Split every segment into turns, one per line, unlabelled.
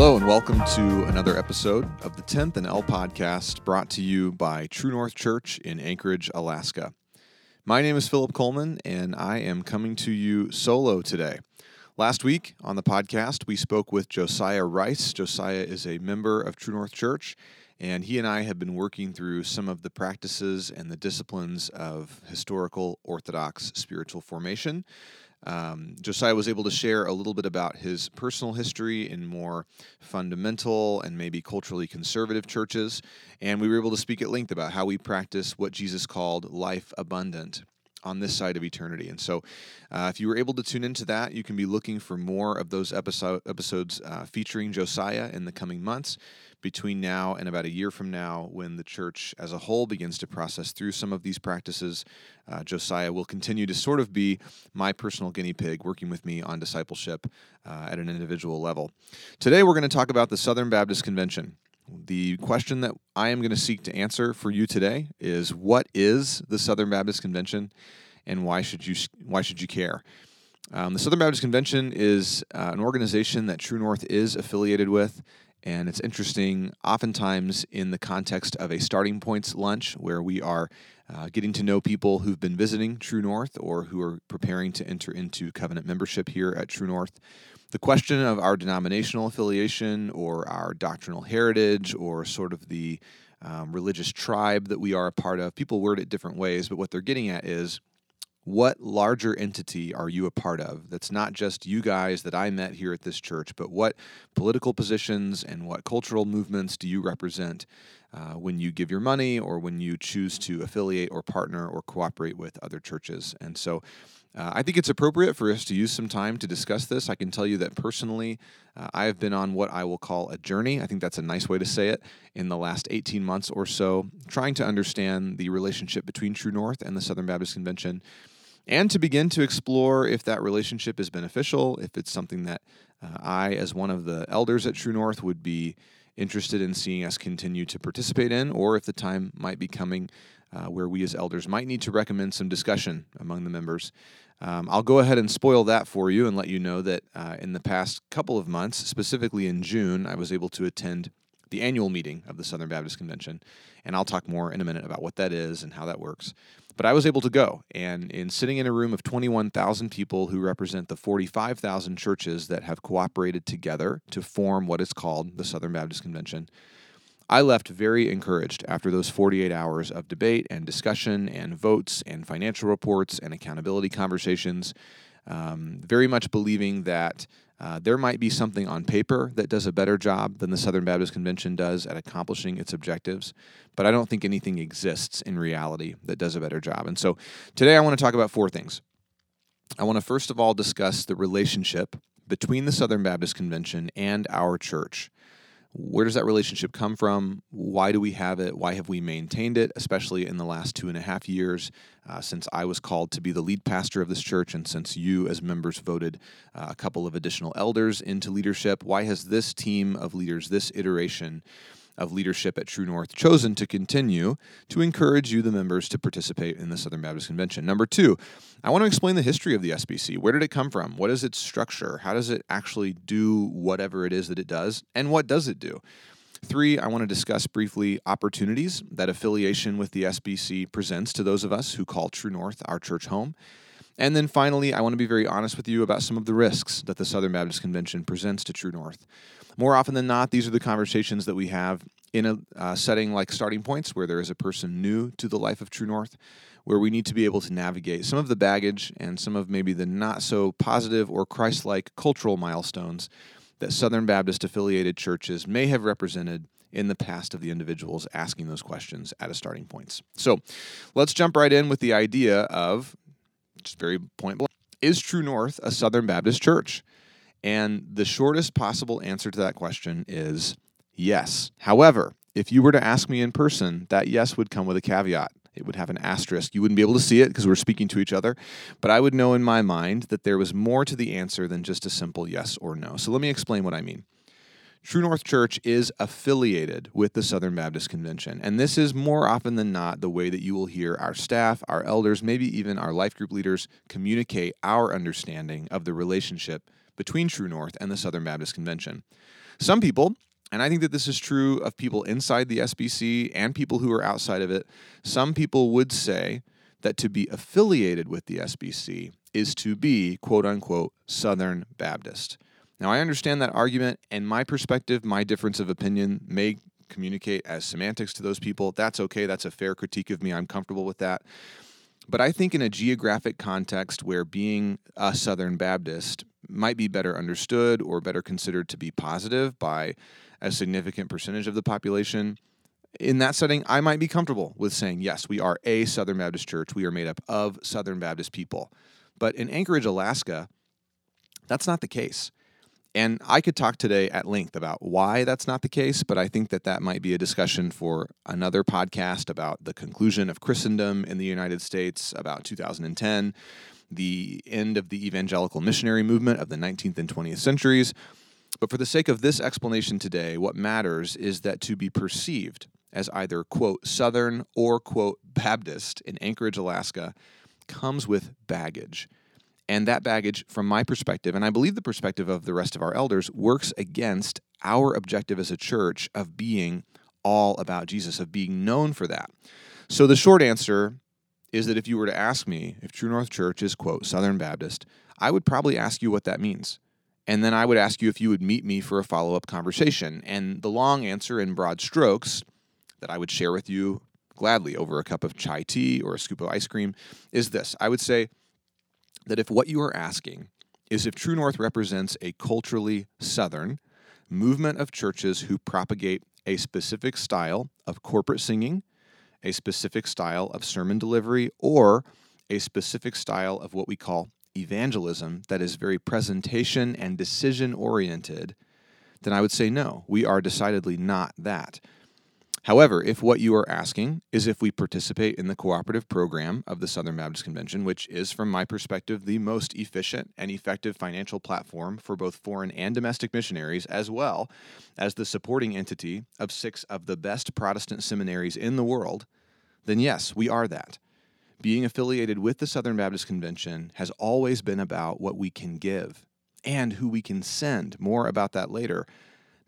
Hello, and welcome to another episode of the 10th and L podcast brought to you by True North Church in Anchorage, Alaska. My name is Philip Coleman, and I am coming to you solo today. Last week on the podcast, we spoke with Josiah Rice. Josiah is a member of True North Church, and he and I have been working through some of the practices and the disciplines of historical Orthodox spiritual formation. Um, Josiah was able to share a little bit about his personal history in more fundamental and maybe culturally conservative churches. And we were able to speak at length about how we practice what Jesus called life abundant on this side of eternity. And so, uh, if you were able to tune into that, you can be looking for more of those episode, episodes uh, featuring Josiah in the coming months between now and about a year from now, when the church as a whole begins to process through some of these practices, uh, Josiah will continue to sort of be my personal guinea pig, working with me on discipleship uh, at an individual level. Today, we're going to talk about the Southern Baptist Convention. The question that I am going to seek to answer for you today is what is the Southern Baptist Convention and why should you why should you care? Um, the Southern Baptist Convention is uh, an organization that True North is affiliated with. And it's interesting, oftentimes in the context of a starting points lunch, where we are uh, getting to know people who've been visiting True North or who are preparing to enter into covenant membership here at True North. The question of our denominational affiliation or our doctrinal heritage or sort of the um, religious tribe that we are a part of, people word it different ways, but what they're getting at is what larger entity are you a part of that's not just you guys that I met here at this church, but what political positions and what cultural movements do you represent uh, when you give your money or when you choose to affiliate or partner or cooperate with other churches? And so uh, I think it's appropriate for us to use some time to discuss this. I can tell you that personally, uh, I have been on what I will call a journey. I think that's a nice way to say it in the last 18 months or so, trying to understand the relationship between True North and the Southern Baptist Convention and to begin to explore if that relationship is beneficial, if it's something that uh, I, as one of the elders at True North, would be interested in seeing us continue to participate in, or if the time might be coming uh, where we as elders might need to recommend some discussion among the members. Um, I'll go ahead and spoil that for you and let you know that uh, in the past couple of months, specifically in June, I was able to attend the annual meeting of the Southern Baptist Convention. And I'll talk more in a minute about what that is and how that works. But I was able to go. And in sitting in a room of 21,000 people who represent the 45,000 churches that have cooperated together to form what is called the Southern Baptist Convention, I left very encouraged after those 48 hours of debate and discussion and votes and financial reports and accountability conversations. Um, very much believing that uh, there might be something on paper that does a better job than the Southern Baptist Convention does at accomplishing its objectives, but I don't think anything exists in reality that does a better job. And so today I want to talk about four things. I want to first of all discuss the relationship between the Southern Baptist Convention and our church. Where does that relationship come from? Why do we have it? Why have we maintained it, especially in the last two and a half years uh, since I was called to be the lead pastor of this church and since you, as members, voted uh, a couple of additional elders into leadership? Why has this team of leaders, this iteration, of leadership at True North chosen to continue to encourage you, the members, to participate in the Southern Baptist Convention. Number two, I want to explain the history of the SBC. Where did it come from? What is its structure? How does it actually do whatever it is that it does? And what does it do? Three, I want to discuss briefly opportunities that affiliation with the SBC presents to those of us who call True North our church home. And then finally, I want to be very honest with you about some of the risks that the Southern Baptist Convention presents to True North. More often than not, these are the conversations that we have in a uh, setting like Starting Points, where there is a person new to the life of True North, where we need to be able to navigate some of the baggage and some of maybe the not so positive or Christ like cultural milestones that Southern Baptist affiliated churches may have represented in the past of the individuals asking those questions at a starting points. So let's jump right in with the idea of just very point blank is True North a Southern Baptist church? And the shortest possible answer to that question is yes. However, if you were to ask me in person, that yes would come with a caveat. It would have an asterisk. You wouldn't be able to see it because we're speaking to each other, but I would know in my mind that there was more to the answer than just a simple yes or no. So let me explain what I mean. True North Church is affiliated with the Southern Baptist Convention, and this is more often than not the way that you will hear our staff, our elders, maybe even our life group leaders communicate our understanding of the relationship between True North and the Southern Baptist Convention. Some people, and I think that this is true of people inside the SBC and people who are outside of it, some people would say that to be affiliated with the SBC is to be, quote unquote, Southern Baptist. Now, I understand that argument, and my perspective, my difference of opinion may communicate as semantics to those people. That's okay. That's a fair critique of me. I'm comfortable with that. But I think in a geographic context where being a Southern Baptist might be better understood or better considered to be positive by a significant percentage of the population, in that setting, I might be comfortable with saying, yes, we are a Southern Baptist church. We are made up of Southern Baptist people. But in Anchorage, Alaska, that's not the case. And I could talk today at length about why that's not the case, but I think that that might be a discussion for another podcast about the conclusion of Christendom in the United States about 2010, the end of the evangelical missionary movement of the 19th and 20th centuries. But for the sake of this explanation today, what matters is that to be perceived as either, quote, Southern or, quote, Baptist in Anchorage, Alaska, comes with baggage. And that baggage, from my perspective, and I believe the perspective of the rest of our elders, works against our objective as a church of being all about Jesus, of being known for that. So the short answer is that if you were to ask me if True North Church is, quote, Southern Baptist, I would probably ask you what that means. And then I would ask you if you would meet me for a follow up conversation. And the long answer in broad strokes that I would share with you gladly over a cup of chai tea or a scoop of ice cream is this I would say that if what you are asking is if True North represents a culturally Southern movement of churches who propagate a specific style of corporate singing, a specific style of sermon delivery, or a specific style of what we call evangelism that is very presentation and decision oriented, then I would say no, we are decidedly not that. However, if what you are asking is if we participate in the cooperative program of the Southern Baptist Convention, which is, from my perspective, the most efficient and effective financial platform for both foreign and domestic missionaries, as well as the supporting entity of six of the best Protestant seminaries in the world, then yes, we are that. Being affiliated with the Southern Baptist Convention has always been about what we can give and who we can send. More about that later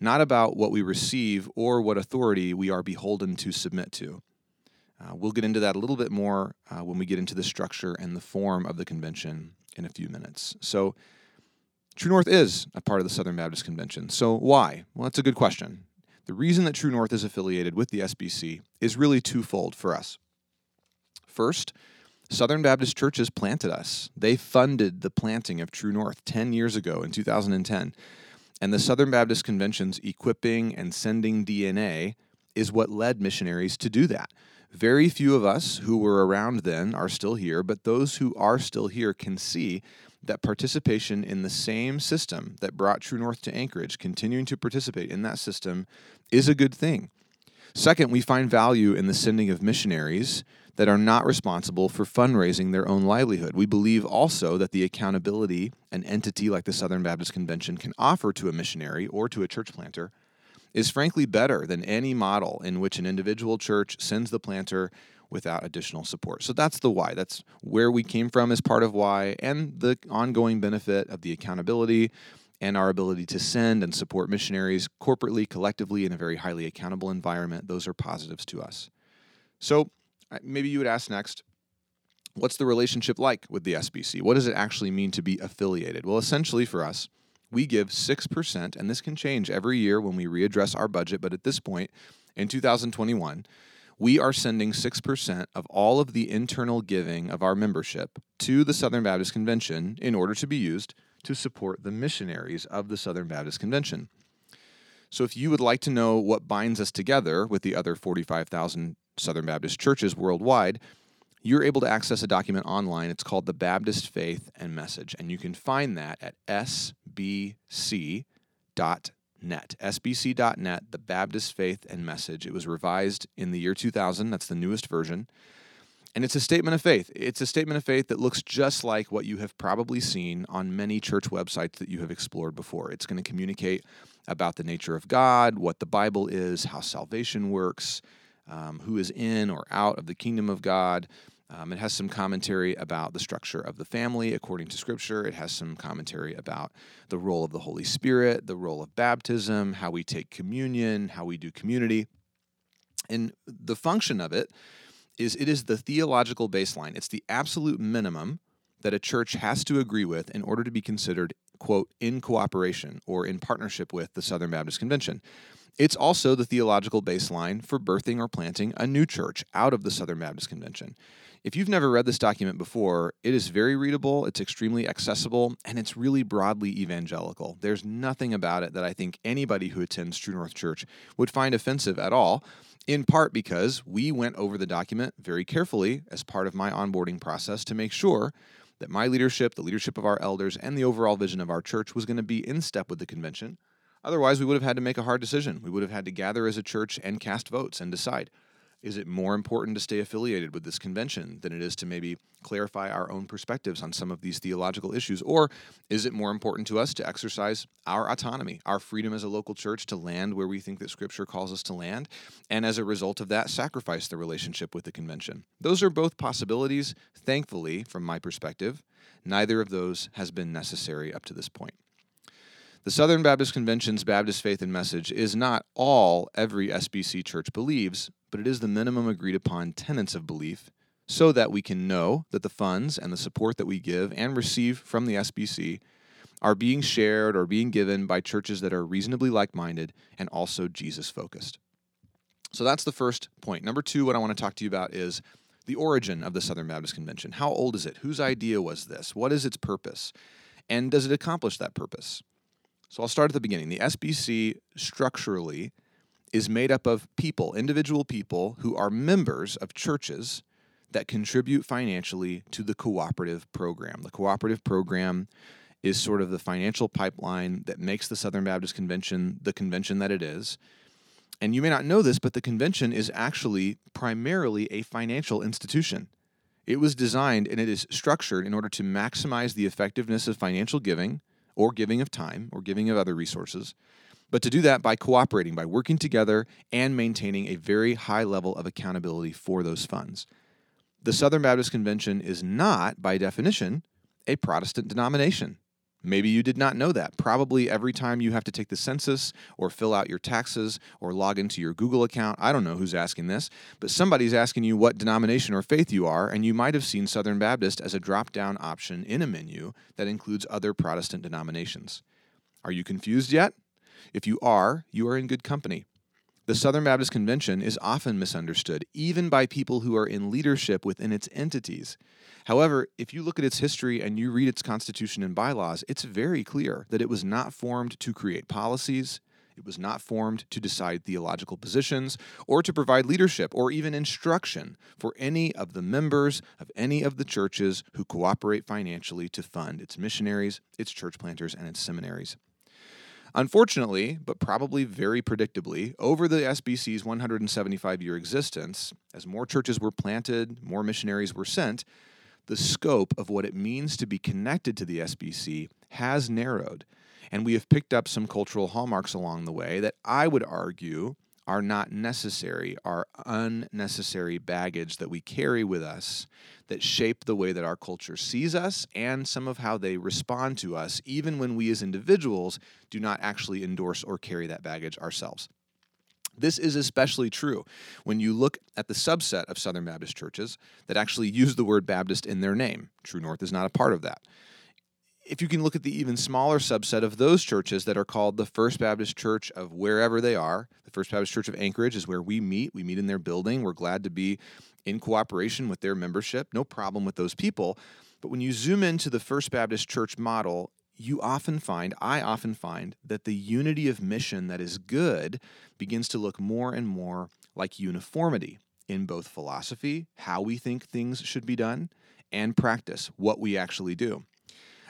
not about what we receive or what authority we are beholden to submit to. Uh, we'll get into that a little bit more uh, when we get into the structure and the form of the convention in a few minutes. So, True North is a part of the Southern Baptist Convention. So, why? Well, that's a good question. The reason that True North is affiliated with the SBC is really twofold for us. First, Southern Baptist churches planted us. They funded the planting of True North 10 years ago in 2010. And the Southern Baptist Convention's equipping and sending DNA is what led missionaries to do that. Very few of us who were around then are still here, but those who are still here can see that participation in the same system that brought True North to Anchorage, continuing to participate in that system, is a good thing. Second, we find value in the sending of missionaries that are not responsible for fundraising their own livelihood. We believe also that the accountability an entity like the Southern Baptist Convention can offer to a missionary or to a church planter is frankly better than any model in which an individual church sends the planter without additional support. So that's the why. That's where we came from as part of why, and the ongoing benefit of the accountability and our ability to send and support missionaries corporately, collectively, in a very highly accountable environment. Those are positives to us. So maybe you would ask next what's the relationship like with the SBC? What does it actually mean to be affiliated? Well, essentially for us, we give 6%, and this can change every year when we readdress our budget, but at this point in 2021, we are sending 6% of all of the internal giving of our membership to the Southern Baptist Convention in order to be used to support the missionaries of the Southern Baptist Convention. So, if you would like to know what binds us together with the other 45,000 Southern Baptist churches worldwide, you're able to access a document online. It's called the Baptist Faith and Message, and you can find that at sbc.net. sbc.net, the Baptist Faith and Message. It was revised in the year 2000. That's the newest version. And it's a statement of faith. It's a statement of faith that looks just like what you have probably seen on many church websites that you have explored before. It's going to communicate about the nature of God, what the Bible is, how salvation works, um, who is in or out of the kingdom of God. Um, it has some commentary about the structure of the family according to Scripture. It has some commentary about the role of the Holy Spirit, the role of baptism, how we take communion, how we do community. And the function of it is it is the theological baseline. It's the absolute minimum that a church has to agree with in order to be considered, quote, in cooperation or in partnership with the Southern Baptist Convention. It's also the theological baseline for birthing or planting a new church out of the Southern Baptist Convention. If you've never read this document before, it is very readable, it's extremely accessible, and it's really broadly evangelical. There's nothing about it that I think anybody who attends True North Church would find offensive at all, in part because we went over the document very carefully as part of my onboarding process to make sure that my leadership, the leadership of our elders, and the overall vision of our church was going to be in step with the convention. Otherwise, we would have had to make a hard decision. We would have had to gather as a church and cast votes and decide is it more important to stay affiliated with this convention than it is to maybe clarify our own perspectives on some of these theological issues? Or is it more important to us to exercise our autonomy, our freedom as a local church to land where we think that Scripture calls us to land, and as a result of that, sacrifice the relationship with the convention? Those are both possibilities. Thankfully, from my perspective, neither of those has been necessary up to this point. The Southern Baptist Convention's Baptist faith and message is not all every SBC church believes, but it is the minimum agreed upon tenets of belief so that we can know that the funds and the support that we give and receive from the SBC are being shared or being given by churches that are reasonably like minded and also Jesus focused. So that's the first point. Number two, what I want to talk to you about is the origin of the Southern Baptist Convention. How old is it? Whose idea was this? What is its purpose? And does it accomplish that purpose? So I'll start at the beginning. The SBC structurally is made up of people, individual people who are members of churches that contribute financially to the cooperative program. The cooperative program is sort of the financial pipeline that makes the Southern Baptist Convention the convention that it is. And you may not know this, but the convention is actually primarily a financial institution. It was designed and it is structured in order to maximize the effectiveness of financial giving or giving of time or giving of other resources but to do that by cooperating, by working together and maintaining a very high level of accountability for those funds. The Southern Baptist Convention is not, by definition, a Protestant denomination. Maybe you did not know that. Probably every time you have to take the census or fill out your taxes or log into your Google account, I don't know who's asking this, but somebody's asking you what denomination or faith you are, and you might have seen Southern Baptist as a drop down option in a menu that includes other Protestant denominations. Are you confused yet? If you are, you are in good company. The Southern Baptist Convention is often misunderstood, even by people who are in leadership within its entities. However, if you look at its history and you read its constitution and bylaws, it's very clear that it was not formed to create policies, it was not formed to decide theological positions, or to provide leadership or even instruction for any of the members of any of the churches who cooperate financially to fund its missionaries, its church planters, and its seminaries. Unfortunately, but probably very predictably, over the SBC's 175 year existence, as more churches were planted, more missionaries were sent, the scope of what it means to be connected to the SBC has narrowed. And we have picked up some cultural hallmarks along the way that I would argue are not necessary, are unnecessary baggage that we carry with us that shape the way that our culture sees us and some of how they respond to us, even when we as individuals do not actually endorse or carry that baggage ourselves. This is especially true when you look at the subset of Southern Baptist churches that actually use the word Baptist in their name. True North is not a part of that if you can look at the even smaller subset of those churches that are called the First Baptist Church of wherever they are, the First Baptist Church of Anchorage is where we meet. We meet in their building. We're glad to be in cooperation with their membership. No problem with those people. But when you zoom into the First Baptist Church model, you often find, I often find, that the unity of mission that is good begins to look more and more like uniformity in both philosophy, how we think things should be done, and practice, what we actually do.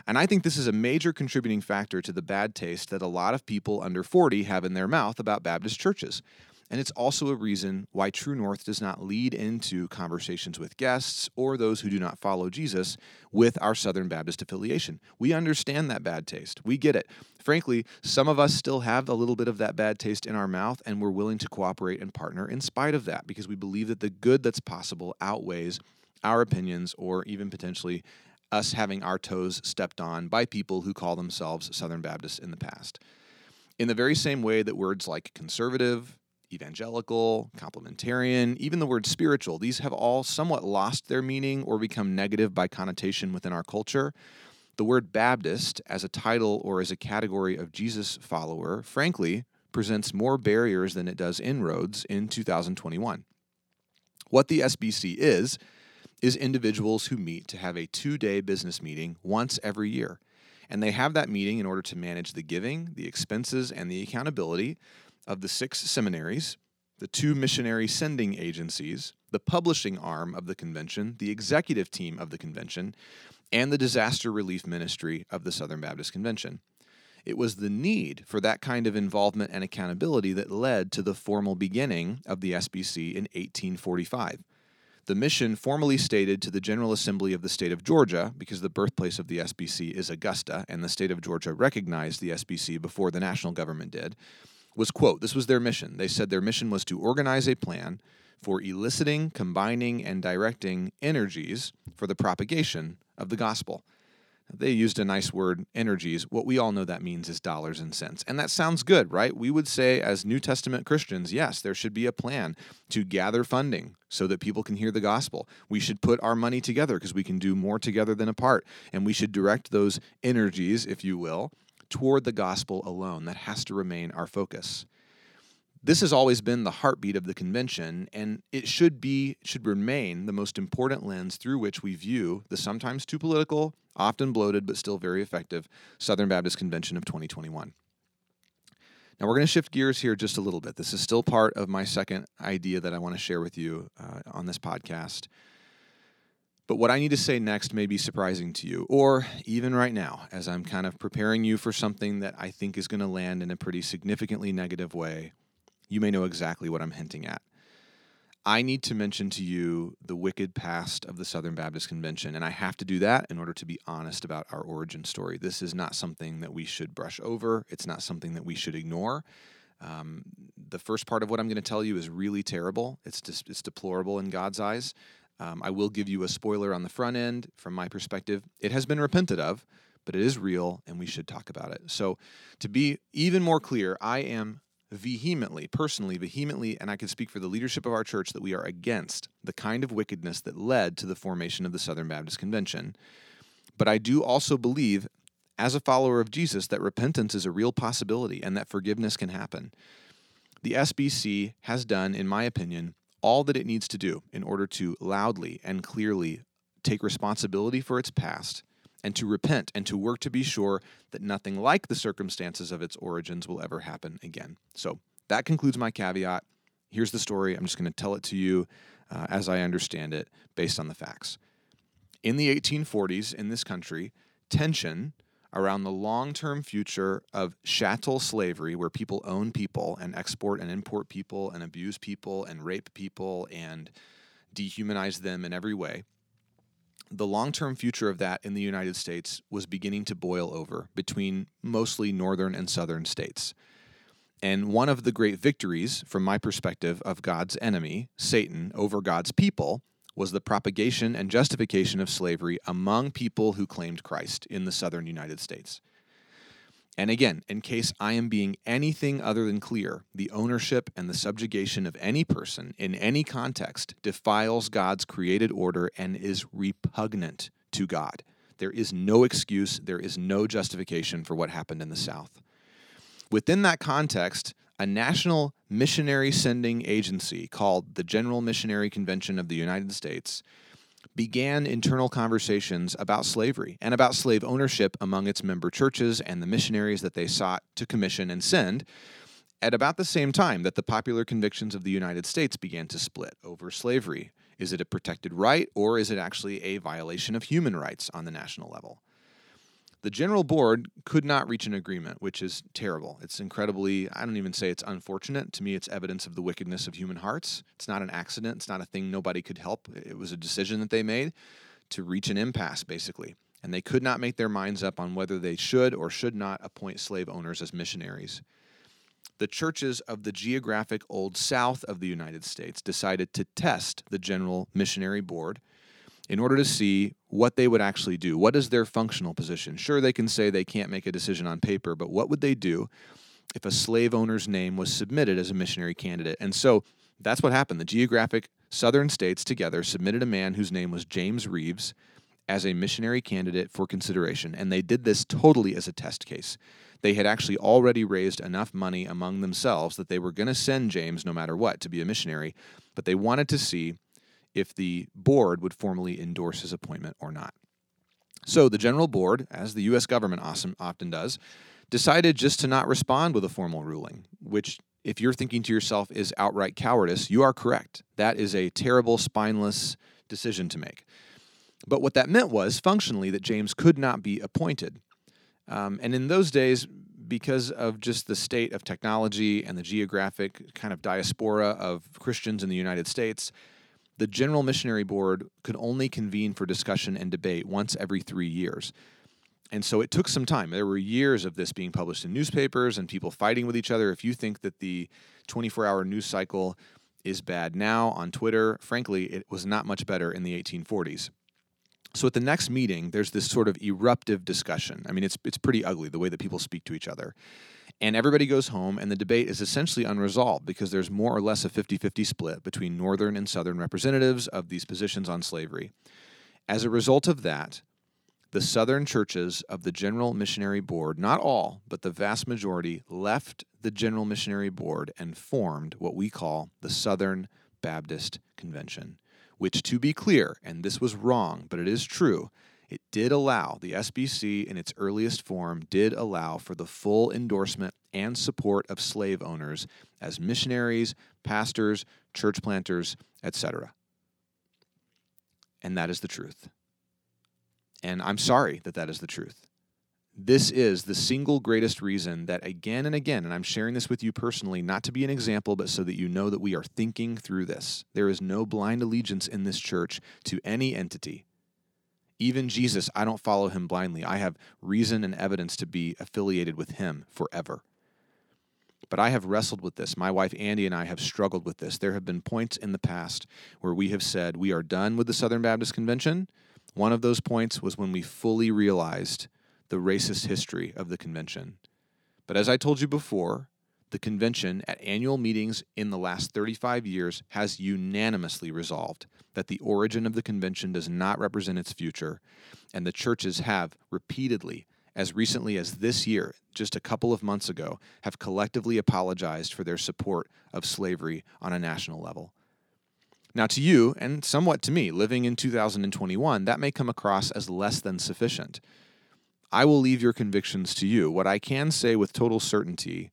And I think this is a major contributing factor to the bad taste that a lot of people under 40 have in their mouth about Baptist churches. And it's also a reason why True North does not lead into conversations with guests or those who do not follow Jesus with our Southern Baptist affiliation. We understand that bad taste. We get it. Frankly, some of us still have a little bit of that bad taste in our mouth, and we're willing to cooperate and partner in spite of that because we believe that the good that's possible outweighs our opinions, or even potentially us having our toes stepped on by people who call themselves Southern Baptists in the past. In the very same way that words like conservative, evangelical, complementarian, even the word spiritual, these have all somewhat lost their meaning or become negative by connotation within our culture. The word Baptist, as a title or as a category of Jesus follower, frankly, presents more barriers than it does inroads in 2021. What the SBC is, is individuals who meet to have a two day business meeting once every year. And they have that meeting in order to manage the giving, the expenses, and the accountability of the six seminaries, the two missionary sending agencies, the publishing arm of the convention, the executive team of the convention, and the disaster relief ministry of the Southern Baptist Convention. It was the need for that kind of involvement and accountability that led to the formal beginning of the SBC in 1845. The mission formally stated to the General Assembly of the state of Georgia, because the birthplace of the SBC is Augusta, and the state of Georgia recognized the SBC before the national government did, was quote, this was their mission. They said their mission was to organize a plan for eliciting, combining, and directing energies for the propagation of the gospel. They used a nice word, energies. What we all know that means is dollars and cents. And that sounds good, right? We would say, as New Testament Christians, yes, there should be a plan to gather funding so that people can hear the gospel. We should put our money together because we can do more together than apart. And we should direct those energies, if you will, toward the gospel alone. That has to remain our focus. This has always been the heartbeat of the convention, and it should be should remain the most important lens through which we view the sometimes too political, often bloated but still very effective Southern Baptist Convention of 2021. Now we're going to shift gears here just a little bit. This is still part of my second idea that I want to share with you uh, on this podcast. But what I need to say next may be surprising to you, or even right now, as I'm kind of preparing you for something that I think is going to land in a pretty significantly negative way you may know exactly what I'm hinting at. I need to mention to you the wicked past of the Southern Baptist Convention, and I have to do that in order to be honest about our origin story. This is not something that we should brush over, it's not something that we should ignore. Um, the first part of what I'm going to tell you is really terrible, it's, dis- it's deplorable in God's eyes. Um, I will give you a spoiler on the front end from my perspective. It has been repented of, but it is real, and we should talk about it. So, to be even more clear, I am vehemently, personally, vehemently, and I can speak for the leadership of our church that we are against the kind of wickedness that led to the formation of the Southern Baptist Convention. But I do also believe, as a follower of Jesus, that repentance is a real possibility and that forgiveness can happen. The SBC has done, in my opinion, all that it needs to do in order to loudly and clearly take responsibility for its past and to repent and to work to be sure that nothing like the circumstances of its origins will ever happen again. So that concludes my caveat. Here's the story. I'm just going to tell it to you uh, as I understand it based on the facts. In the 1840s in this country, tension around the long term future of chattel slavery, where people own people and export and import people and abuse people and rape people and dehumanize them in every way, the long term future of that in the United States was beginning to boil over between mostly northern and southern states. And one of the great victories, from my perspective, of God's enemy, Satan, over God's people was the propagation and justification of slavery among people who claimed Christ in the southern United States. And again, in case I am being anything other than clear, the ownership and the subjugation of any person in any context defiles God's created order and is repugnant to God. There is no excuse, there is no justification for what happened in the South. Within that context, a national missionary sending agency called the General Missionary Convention of the United States began internal conversations about slavery and about slave ownership among its member churches and the missionaries that they sought to commission and send at about the same time that the popular convictions of the United States began to split over slavery. Is it a protected right or is it actually a violation of human rights on the national level? The General Board could not reach an agreement, which is terrible. It's incredibly, I don't even say it's unfortunate. To me, it's evidence of the wickedness of human hearts. It's not an accident, it's not a thing nobody could help. It was a decision that they made to reach an impasse, basically. And they could not make their minds up on whether they should or should not appoint slave owners as missionaries. The churches of the geographic Old South of the United States decided to test the General Missionary Board in order to see what they would actually do. What is their functional position? Sure, they can say they can't make a decision on paper, but what would they do if a slave owner's name was submitted as a missionary candidate? And so that's what happened. The geographic southern states together submitted a man whose name was James Reeves as a missionary candidate for consideration, and they did this totally as a test case. They had actually already raised enough money among themselves that they were going to send James no matter what to be a missionary, but they wanted to see if the board would formally endorse his appointment or not. So the general board, as the U.S. government often does, decided just to not respond with a formal ruling, which, if you're thinking to yourself, is outright cowardice, you are correct. That is a terrible, spineless decision to make. But what that meant was, functionally, that James could not be appointed. Um, and in those days, because of just the state of technology and the geographic kind of diaspora of Christians in the United States, the General Missionary Board could only convene for discussion and debate once every three years. And so it took some time. There were years of this being published in newspapers and people fighting with each other. If you think that the 24 hour news cycle is bad now on Twitter, frankly, it was not much better in the 1840s. So at the next meeting, there's this sort of eruptive discussion. I mean, it's it's pretty ugly the way that people speak to each other. And everybody goes home, and the debate is essentially unresolved because there's more or less a 50 50 split between Northern and Southern representatives of these positions on slavery. As a result of that, the Southern churches of the General Missionary Board, not all, but the vast majority, left the General Missionary Board and formed what we call the Southern Baptist Convention which, to be clear, and this was wrong, but it is true, it did allow, the SBC in its earliest form did allow for the full endorsement and support of slave owners as missionaries, pastors, church planters, etc. And that is the truth. And I'm sorry that that is the truth. This is the single greatest reason that again and again, and I'm sharing this with you personally, not to be an example, but so that you know that we are thinking through this. There is no blind allegiance in this church to any entity. Even Jesus, I don't follow him blindly. I have reason and evidence to be affiliated with him forever. But I have wrestled with this. My wife Andy and I have struggled with this. There have been points in the past where we have said we are done with the Southern Baptist Convention. One of those points was when we fully realized the racist history of the convention. But as I told you before, the convention at annual meetings in the last 35 years has unanimously resolved that the origin of the convention does not represent its future, and the churches have repeatedly, as recently as this year, just a couple of months ago, have collectively apologized for their support of slavery on a national level. Now, to you, and somewhat to me, living in 2021, that may come across as less than sufficient. I will leave your convictions to you. What I can say with total certainty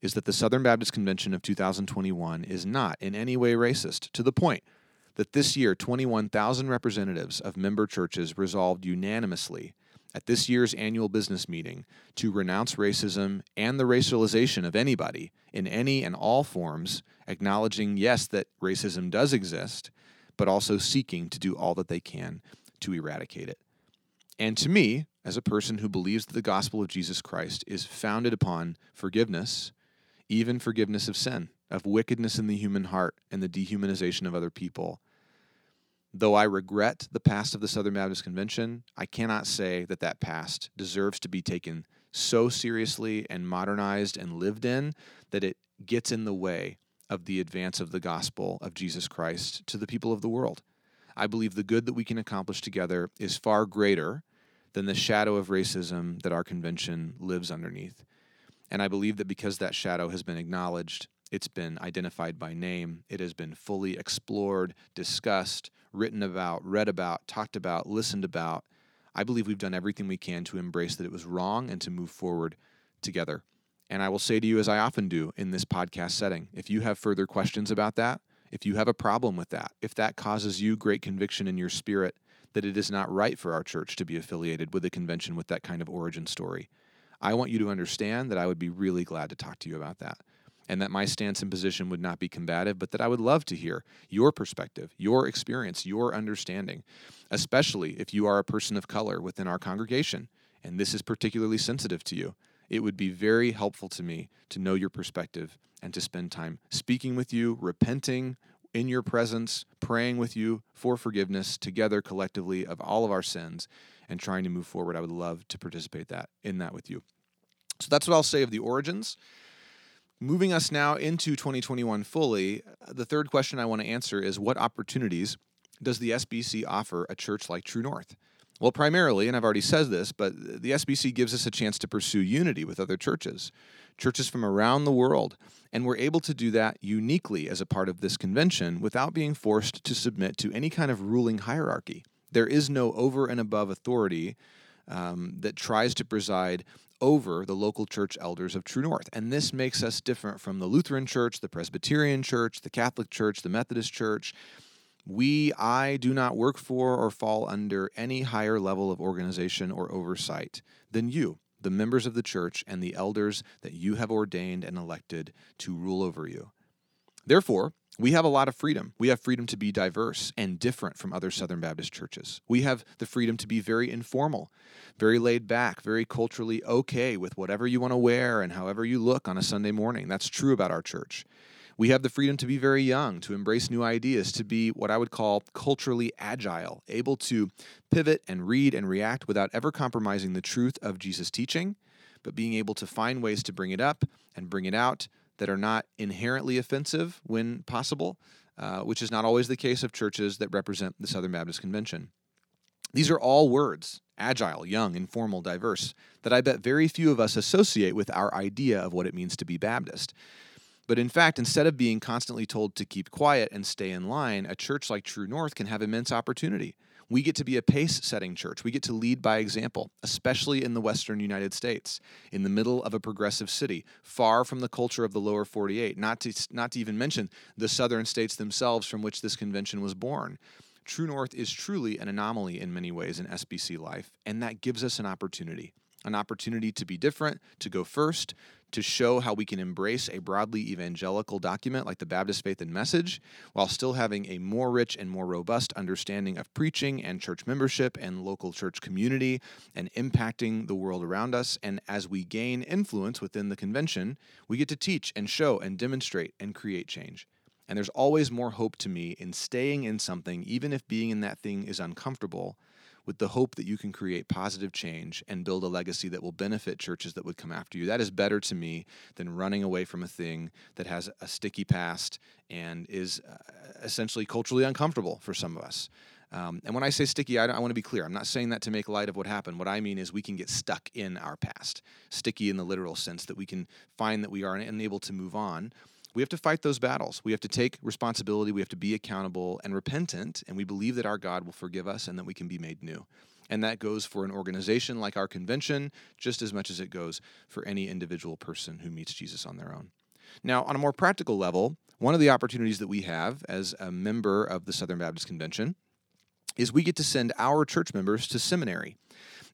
is that the Southern Baptist Convention of 2021 is not in any way racist, to the point that this year 21,000 representatives of member churches resolved unanimously at this year's annual business meeting to renounce racism and the racialization of anybody in any and all forms, acknowledging, yes, that racism does exist, but also seeking to do all that they can to eradicate it. And to me, as a person who believes that the gospel of Jesus Christ is founded upon forgiveness, even forgiveness of sin, of wickedness in the human heart, and the dehumanization of other people. Though I regret the past of the Southern Baptist Convention, I cannot say that that past deserves to be taken so seriously and modernized and lived in that it gets in the way of the advance of the gospel of Jesus Christ to the people of the world. I believe the good that we can accomplish together is far greater than the shadow of racism that our convention lives underneath. And I believe that because that shadow has been acknowledged, it's been identified by name, it has been fully explored, discussed, written about, read about, talked about, listened about. I believe we've done everything we can to embrace that it was wrong and to move forward together. And I will say to you, as I often do in this podcast setting, if you have further questions about that, if you have a problem with that, if that causes you great conviction in your spirit, that it is not right for our church to be affiliated with a convention with that kind of origin story. I want you to understand that I would be really glad to talk to you about that. And that my stance and position would not be combative, but that I would love to hear your perspective, your experience, your understanding, especially if you are a person of color within our congregation and this is particularly sensitive to you. It would be very helpful to me to know your perspective and to spend time speaking with you, repenting in your presence, praying with you for forgiveness together collectively of all of our sins and trying to move forward. I would love to participate that in that with you. So that's what I'll say of the origins. Moving us now into 2021 fully, the third question I want to answer is what opportunities does the SBC offer a church like True North? Well, primarily, and I've already said this, but the SBC gives us a chance to pursue unity with other churches, churches from around the world. And we're able to do that uniquely as a part of this convention without being forced to submit to any kind of ruling hierarchy. There is no over and above authority um, that tries to preside over the local church elders of True North. And this makes us different from the Lutheran Church, the Presbyterian Church, the Catholic Church, the Methodist Church. We, I, do not work for or fall under any higher level of organization or oversight than you, the members of the church, and the elders that you have ordained and elected to rule over you. Therefore, we have a lot of freedom. We have freedom to be diverse and different from other Southern Baptist churches. We have the freedom to be very informal, very laid back, very culturally okay with whatever you want to wear and however you look on a Sunday morning. That's true about our church. We have the freedom to be very young, to embrace new ideas, to be what I would call culturally agile, able to pivot and read and react without ever compromising the truth of Jesus' teaching, but being able to find ways to bring it up and bring it out that are not inherently offensive when possible, uh, which is not always the case of churches that represent the Southern Baptist Convention. These are all words agile, young, informal, diverse that I bet very few of us associate with our idea of what it means to be Baptist. But in fact, instead of being constantly told to keep quiet and stay in line, a church like True North can have immense opportunity. We get to be a pace setting church. We get to lead by example, especially in the Western United States, in the middle of a progressive city, far from the culture of the lower 48, not to, not to even mention the southern states themselves from which this convention was born. True North is truly an anomaly in many ways in SBC life, and that gives us an opportunity an opportunity to be different, to go first, to show how we can embrace a broadly evangelical document like the Baptist Faith and Message while still having a more rich and more robust understanding of preaching and church membership and local church community and impacting the world around us. And as we gain influence within the convention, we get to teach and show and demonstrate and create change. And there's always more hope to me in staying in something, even if being in that thing is uncomfortable, with the hope that you can create positive change and build a legacy that will benefit churches that would come after you. That is better to me than running away from a thing that has a sticky past and is uh, essentially culturally uncomfortable for some of us. Um, and when I say sticky, I, I want to be clear. I'm not saying that to make light of what happened. What I mean is we can get stuck in our past, sticky in the literal sense that we can find that we are unable to move on we have to fight those battles. We have to take responsibility. We have to be accountable and repentant. And we believe that our God will forgive us and that we can be made new. And that goes for an organization like our convention just as much as it goes for any individual person who meets Jesus on their own. Now, on a more practical level, one of the opportunities that we have as a member of the Southern Baptist Convention is we get to send our church members to seminary.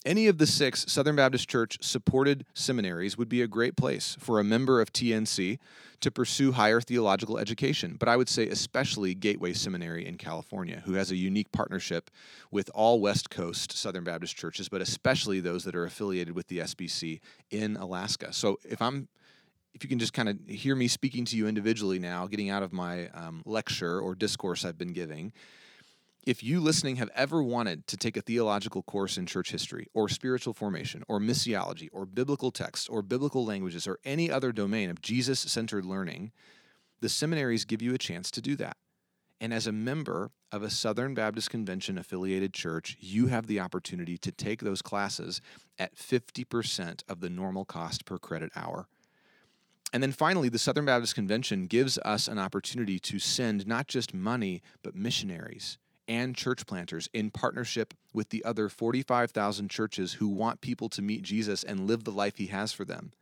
Any of the six Southern Baptist Church supported seminaries would be a great place for a member of TNC to pursue higher theological education, but I would say especially Gateway Seminary in California, who has a unique partnership with all West Coast Southern Baptist churches, but especially those that are affiliated with the SBC in Alaska. So if I'm if you can just kind of hear me speaking to you individually now, getting out of my um, lecture or discourse I've been giving, if you listening have ever wanted to take a theological course in church history or spiritual formation or missiology or biblical texts or biblical languages or any other domain of Jesus centered learning, the seminaries give you a chance to do that. And as a member of a Southern Baptist Convention affiliated church, you have the opportunity to take those classes at 50% of the normal cost per credit hour. And then finally, the Southern Baptist Convention gives us an opportunity to send not just money, but missionaries and church planters in partnership with the other 45,000 churches who want people to meet Jesus and live the life he has for them.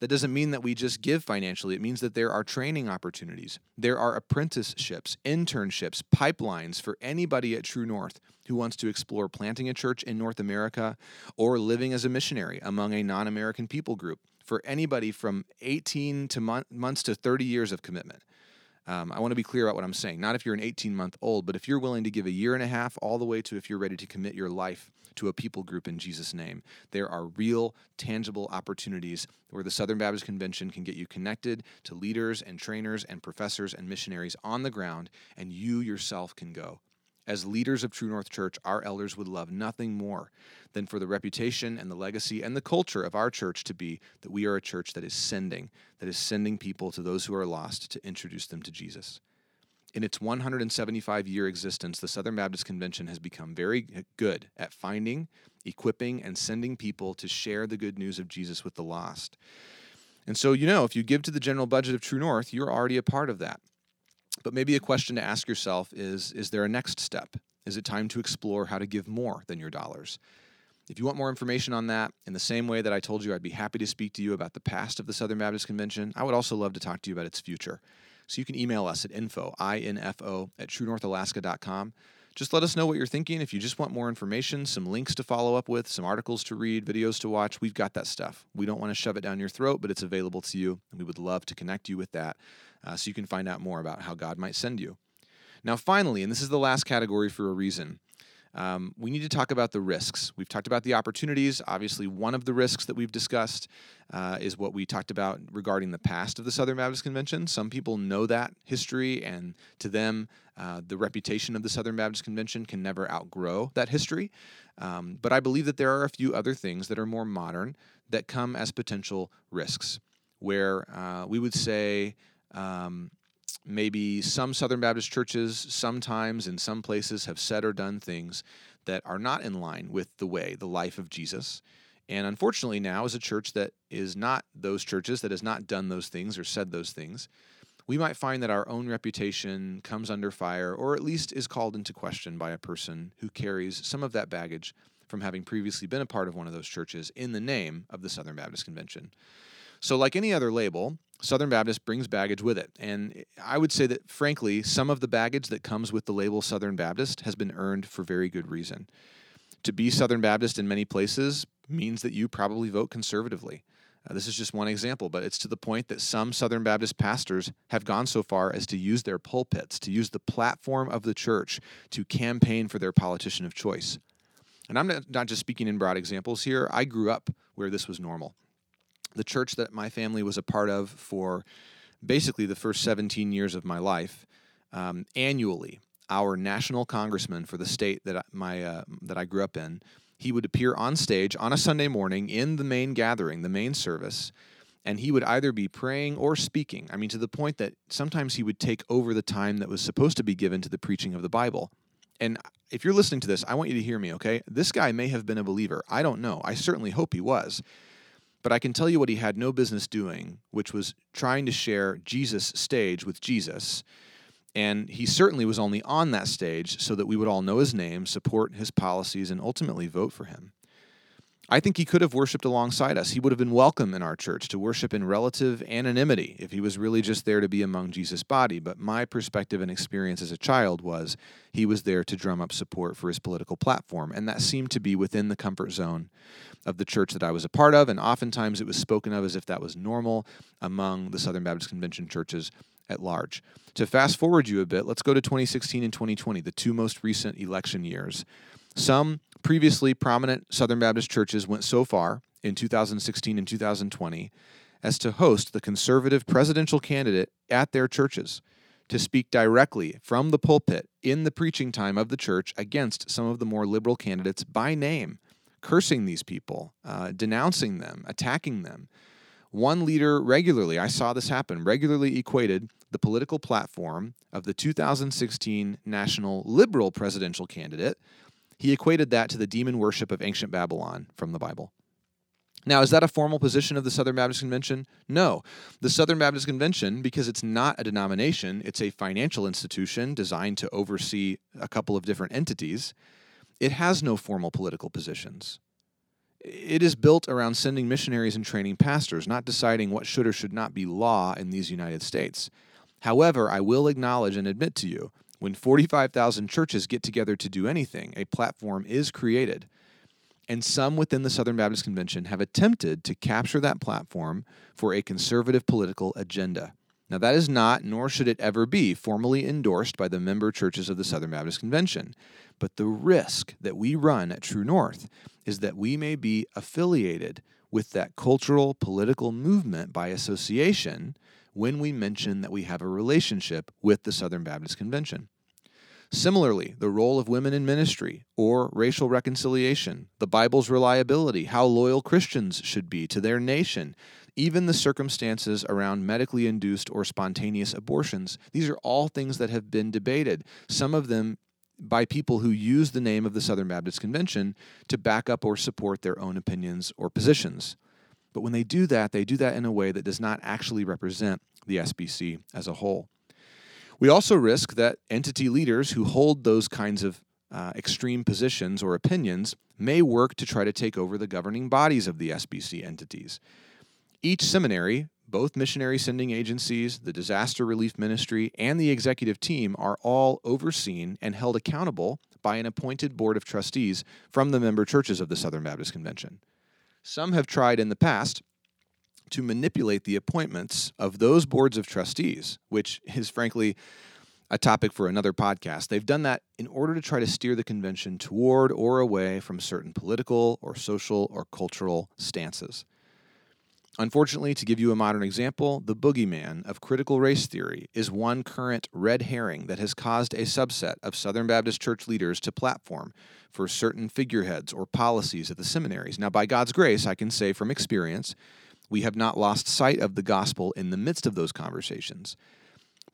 That doesn't mean that we just give financially. It means that there are training opportunities. There are apprenticeships, internships, pipelines for anybody at True North who wants to explore planting a church in North America or living as a missionary among a non American people group for anybody from 18 to months to 30 years of commitment. Um, I want to be clear about what I'm saying. Not if you're an 18 month old, but if you're willing to give a year and a half all the way to if you're ready to commit your life to a people group in Jesus' name. There are real, tangible opportunities where the Southern Baptist Convention can get you connected to leaders and trainers and professors and missionaries on the ground, and you yourself can go. As leaders of True North Church, our elders would love nothing more than for the reputation and the legacy and the culture of our church to be that we are a church that is sending, that is sending people to those who are lost to introduce them to Jesus. In its 175 year existence, the Southern Baptist Convention has become very good at finding, equipping, and sending people to share the good news of Jesus with the lost. And so, you know, if you give to the general budget of True North, you're already a part of that. But maybe a question to ask yourself is Is there a next step? Is it time to explore how to give more than your dollars? If you want more information on that, in the same way that I told you I'd be happy to speak to you about the past of the Southern Baptist Convention, I would also love to talk to you about its future. So you can email us at info, I-N-F-O, at truenorthalaska.com. Just let us know what you're thinking. If you just want more information, some links to follow up with, some articles to read, videos to watch, we've got that stuff. We don't want to shove it down your throat, but it's available to you, and we would love to connect you with that uh, so you can find out more about how God might send you. Now, finally, and this is the last category for a reason, um, we need to talk about the risks. We've talked about the opportunities. Obviously, one of the risks that we've discussed uh, is what we talked about regarding the past of the Southern Baptist Convention. Some people know that history, and to them, uh, the reputation of the Southern Baptist Convention can never outgrow that history. Um, but I believe that there are a few other things that are more modern that come as potential risks, where uh, we would say, um, maybe some Southern Baptist churches, sometimes in some places, have said or done things that are not in line with the way, the life of Jesus. And unfortunately, now, as a church that is not those churches, that has not done those things or said those things, we might find that our own reputation comes under fire or at least is called into question by a person who carries some of that baggage from having previously been a part of one of those churches in the name of the Southern Baptist Convention. So, like any other label, Southern Baptist brings baggage with it. And I would say that, frankly, some of the baggage that comes with the label Southern Baptist has been earned for very good reason. To be Southern Baptist in many places means that you probably vote conservatively. Uh, this is just one example, but it's to the point that some Southern Baptist pastors have gone so far as to use their pulpits, to use the platform of the church to campaign for their politician of choice. And I'm not, not just speaking in broad examples here. I grew up where this was normal the church that my family was a part of for basically the first 17 years of my life, um, annually, our national congressman for the state that I, my uh, that I grew up in, he would appear on stage on a Sunday morning in the main gathering, the main service, and he would either be praying or speaking. I mean, to the point that sometimes he would take over the time that was supposed to be given to the preaching of the Bible. And if you're listening to this, I want you to hear me, okay? This guy may have been a believer. I don't know. I certainly hope he was. But I can tell you what he had no business doing, which was trying to share Jesus' stage with Jesus. And he certainly was only on that stage so that we would all know his name, support his policies, and ultimately vote for him. I think he could have worshiped alongside us. He would have been welcome in our church to worship in relative anonymity if he was really just there to be among Jesus' body. But my perspective and experience as a child was he was there to drum up support for his political platform. And that seemed to be within the comfort zone of the church that I was a part of. And oftentimes it was spoken of as if that was normal among the Southern Baptist Convention churches at large. To fast forward you a bit, let's go to 2016 and 2020, the two most recent election years. Some previously prominent Southern Baptist churches went so far in 2016 and 2020 as to host the conservative presidential candidate at their churches to speak directly from the pulpit in the preaching time of the church against some of the more liberal candidates by name, cursing these people, uh, denouncing them, attacking them. One leader regularly, I saw this happen, regularly equated the political platform of the 2016 national liberal presidential candidate he equated that to the demon worship of ancient Babylon from the Bible. Now, is that a formal position of the Southern Baptist Convention? No. The Southern Baptist Convention, because it's not a denomination, it's a financial institution designed to oversee a couple of different entities, it has no formal political positions. It is built around sending missionaries and training pastors, not deciding what should or should not be law in these United States. However, I will acknowledge and admit to you when 45,000 churches get together to do anything, a platform is created. And some within the Southern Baptist Convention have attempted to capture that platform for a conservative political agenda. Now, that is not, nor should it ever be, formally endorsed by the member churches of the Southern Baptist Convention. But the risk that we run at True North is that we may be affiliated with that cultural political movement by association when we mention that we have a relationship with the Southern Baptist Convention. Similarly, the role of women in ministry or racial reconciliation, the Bible's reliability, how loyal Christians should be to their nation, even the circumstances around medically induced or spontaneous abortions. These are all things that have been debated, some of them by people who use the name of the Southern Baptist Convention to back up or support their own opinions or positions. But when they do that, they do that in a way that does not actually represent the SBC as a whole. We also risk that entity leaders who hold those kinds of uh, extreme positions or opinions may work to try to take over the governing bodies of the SBC entities. Each seminary, both missionary sending agencies, the disaster relief ministry, and the executive team are all overseen and held accountable by an appointed board of trustees from the member churches of the Southern Baptist Convention. Some have tried in the past to manipulate the appointments of those boards of trustees, which is frankly a topic for another podcast. They've done that in order to try to steer the convention toward or away from certain political or social or cultural stances. Unfortunately, to give you a modern example, the boogeyman of critical race theory is one current red herring that has caused a subset of Southern Baptist church leaders to platform for certain figureheads or policies at the seminaries. Now, by God's grace, I can say from experience we have not lost sight of the gospel in the midst of those conversations.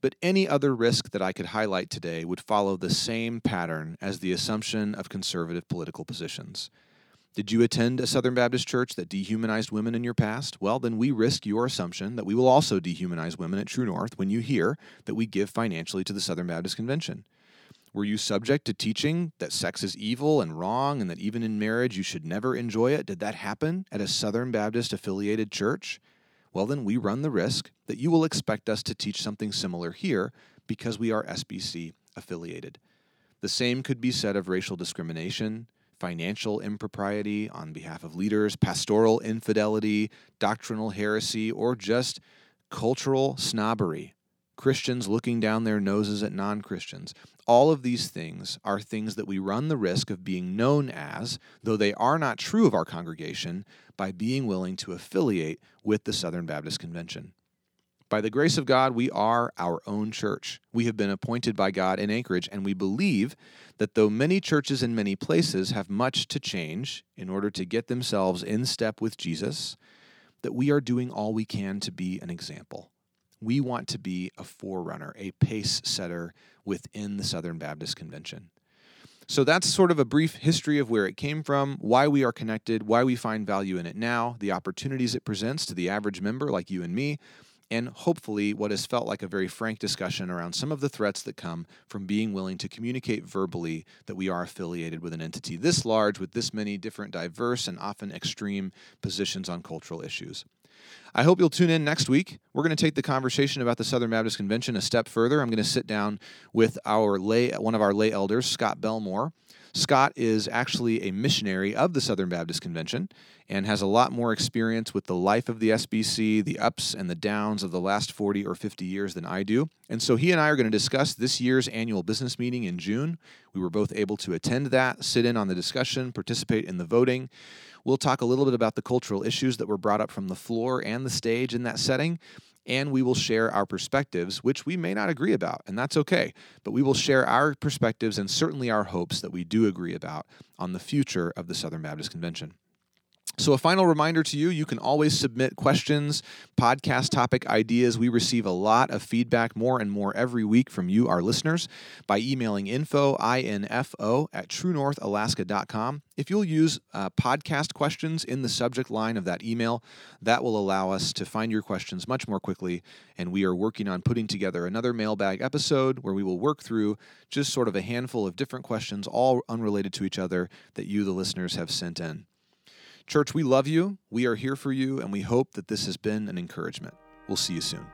But any other risk that I could highlight today would follow the same pattern as the assumption of conservative political positions. Did you attend a Southern Baptist church that dehumanized women in your past? Well, then we risk your assumption that we will also dehumanize women at True North when you hear that we give financially to the Southern Baptist Convention. Were you subject to teaching that sex is evil and wrong and that even in marriage you should never enjoy it? Did that happen at a Southern Baptist affiliated church? Well, then we run the risk that you will expect us to teach something similar here because we are SBC affiliated. The same could be said of racial discrimination, financial impropriety on behalf of leaders, pastoral infidelity, doctrinal heresy, or just cultural snobbery Christians looking down their noses at non Christians. All of these things are things that we run the risk of being known as, though they are not true of our congregation, by being willing to affiliate with the Southern Baptist Convention. By the grace of God, we are our own church. We have been appointed by God in Anchorage, and we believe that though many churches in many places have much to change in order to get themselves in step with Jesus, that we are doing all we can to be an example. We want to be a forerunner, a pace setter within the Southern Baptist Convention. So that's sort of a brief history of where it came from, why we are connected, why we find value in it now, the opportunities it presents to the average member like you and me, and hopefully what has felt like a very frank discussion around some of the threats that come from being willing to communicate verbally that we are affiliated with an entity this large with this many different diverse and often extreme positions on cultural issues. I hope you'll tune in next week. We're going to take the conversation about the Southern Baptist Convention a step further. I'm going to sit down with our lay one of our lay elders, Scott Belmore. Scott is actually a missionary of the Southern Baptist Convention and has a lot more experience with the life of the SBC, the ups and the downs of the last 40 or 50 years than I do. And so he and I are going to discuss this year's annual business meeting in June. We were both able to attend that, sit in on the discussion, participate in the voting. We'll talk a little bit about the cultural issues that were brought up from the floor and the stage in that setting. And we will share our perspectives, which we may not agree about, and that's okay. But we will share our perspectives and certainly our hopes that we do agree about on the future of the Southern Baptist Convention. So, a final reminder to you you can always submit questions, podcast topic ideas. We receive a lot of feedback, more and more every week from you, our listeners, by emailing info, I-N-F-O, at truenorthalaska.com. If you'll use uh, podcast questions in the subject line of that email, that will allow us to find your questions much more quickly. And we are working on putting together another mailbag episode where we will work through just sort of a handful of different questions, all unrelated to each other, that you, the listeners, have sent in. Church, we love you. We are here for you, and we hope that this has been an encouragement. We'll see you soon.